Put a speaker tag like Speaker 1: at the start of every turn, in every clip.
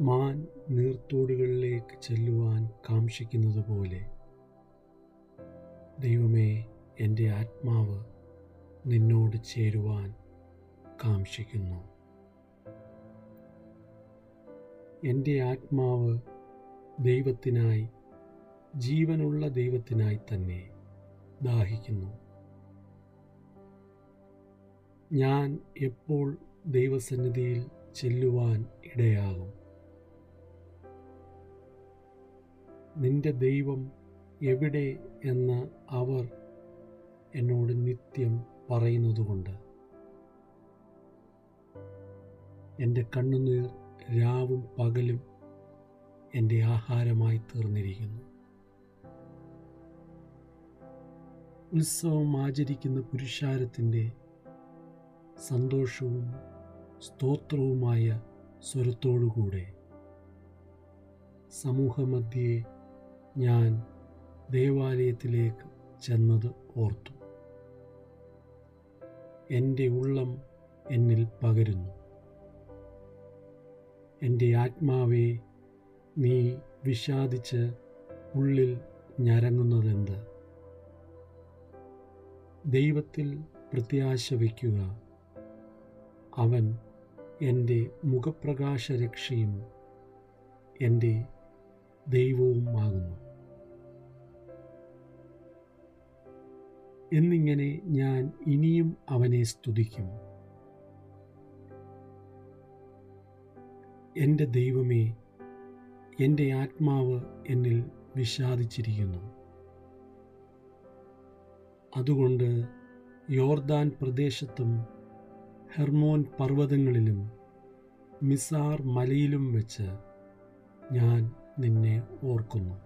Speaker 1: മാൻ നീർത്തോടുകളിലേക്ക് ചെല്ലുവാൻ കാക്ഷിക്കുന്നത് പോലെ ദൈവമേ എന്റെ ആത്മാവ് നിന്നോട് ചേരുവാൻ കാക്ഷിക്കുന്നു. എന്റെ ആത്മാവ് ദൈവത്തിനായി ജീവനുള്ള ദൈവത്തിനായി തന്നെ ദാഹിക്കുന്നു. ഞാൻ എപ്പോൾ ദൈവസന്നിധിയിൽ ചെല്ലുവാൻ ഇടയാകും? നിന്റെ ദൈവം എവിടെ എന്ന് അവർ എന്നോട് നിത്യം പറയുന്നതുകൊണ്ട്. എന്റെ കണ്ണുനീർ രാവും പകലും എന്റെ ആഹാരമായി തീർന്നിരിക്കുന്നു. ഉത്സവം ആചരിക്കുന്ന പുരുഷാരത്തിന്റെ സന്തോഷവും സ്തോത്രവുമായ സ്വരത്തോടുകൂടെ സമൂഹമധ്യേ ഞാൻ ദേവാലയത്തിലേക്ക് ചെന്നത് ഓർത്തു. എന്റെ ഉള്ളം എന്നിൽ പകരുന്നു. എന്റെ ആത്മാവെ നീ വിഷാദിച്ച് ഉള്ളിൽ ഞരങ്ങുന്നതെന്ത്? ദൈവത്തിൽ പ്രത്യാശ വയ്ക്കുക. അവൻ എന്റെ മുഖപ്രകാശരക്ഷയും എന്റെ ദൈവവുമാകുന്നു. എന്നിങ്ങനെ ഞാൻ ഇനിയും അവനെ സ്തുതിക്കും. എന്റെ ദൈവമേ എന്റെ ആത്മാവ് എന്നിൽ വിഷാദിച്ചിരിക്കുന്നു. അതുകൊണ്ട് യോർദാൻ പ്രദേശത്തും ഹെർമോൻ പർവതങ്ങളിലും മിസാർ മലയിലും വെച്ച് ഞാൻ നിന്നെ ഓർക്കുന്നു.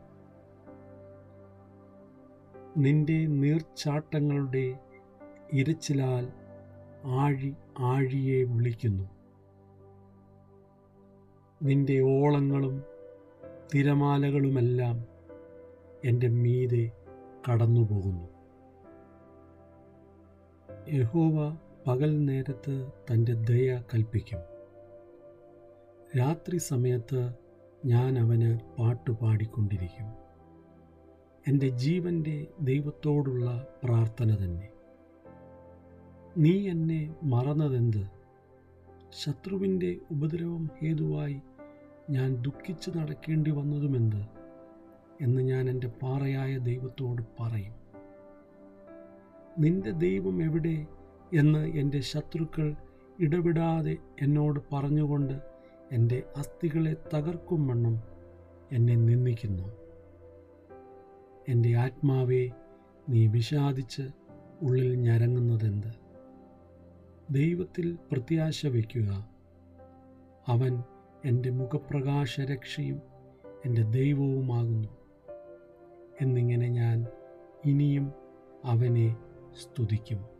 Speaker 1: നിന്റെ നീർച്ചാട്ടങ്ങളുടെ ഇരച്ചിലാൽ ആഴി ആഴിയെ വിളിക്കുന്നു. നിന്റെ ഓളങ്ങളും തിരമാലകളുമെല്ലാം എന്റെ മീതെ കടന്നുപോകുന്നു. യഹോവ പകൽ നേരത്ത് തന്റെ ദയ കൽപ്പിക്കും. രാത്രി സമയത്ത് ഞാൻ അവന് പാട്ടുപാടിക്കൊണ്ടിരിക്കും. എന്റെ ജീവന്റെ ദൈവത്തോടുള്ള പ്രാർത്ഥന തന്നെ. നീ എന്നെ മറന്നതെന്ത്? ശത്രുവിന്റെ ഉപദ്രവം ഹേതുവായി ഞാൻ ദുഃഖിച്ച് നടക്കേണ്ടി വന്നതുമെന്ത്? എന്ന് ഞാൻ എന്റെ പാറയായ ദൈവത്തോട് പറയും. നിന്റെ ദൈവം എവിടെ? എന്ന് എന്റെ ശത്രുക്കൾ ഇടപെടാതെ എന്നോട് പറഞ്ഞുകൊണ്ട് എന്റെ അസ്ഥികളെ തകർക്കും വണ്ണം എന്നെ നിന്ദിക്കുന്നു. എന്റെ ആത്മാവെ നീ വിഷാദിച്ച് ഉള്ളിൽ ഞരങ്ങുന്നതെന്ത്? ദൈവത്തിൽ പ്രത്യാശ വയ്ക്കുക. അവൻ എന്റെ മുഖപ്രകാശരക്ഷയും എന്റെ ദൈവവുമാകുന്നു. എന്നിങ്ങനെ ഞാൻ ഇനിയും അവനെ സ്തുതിക്കും.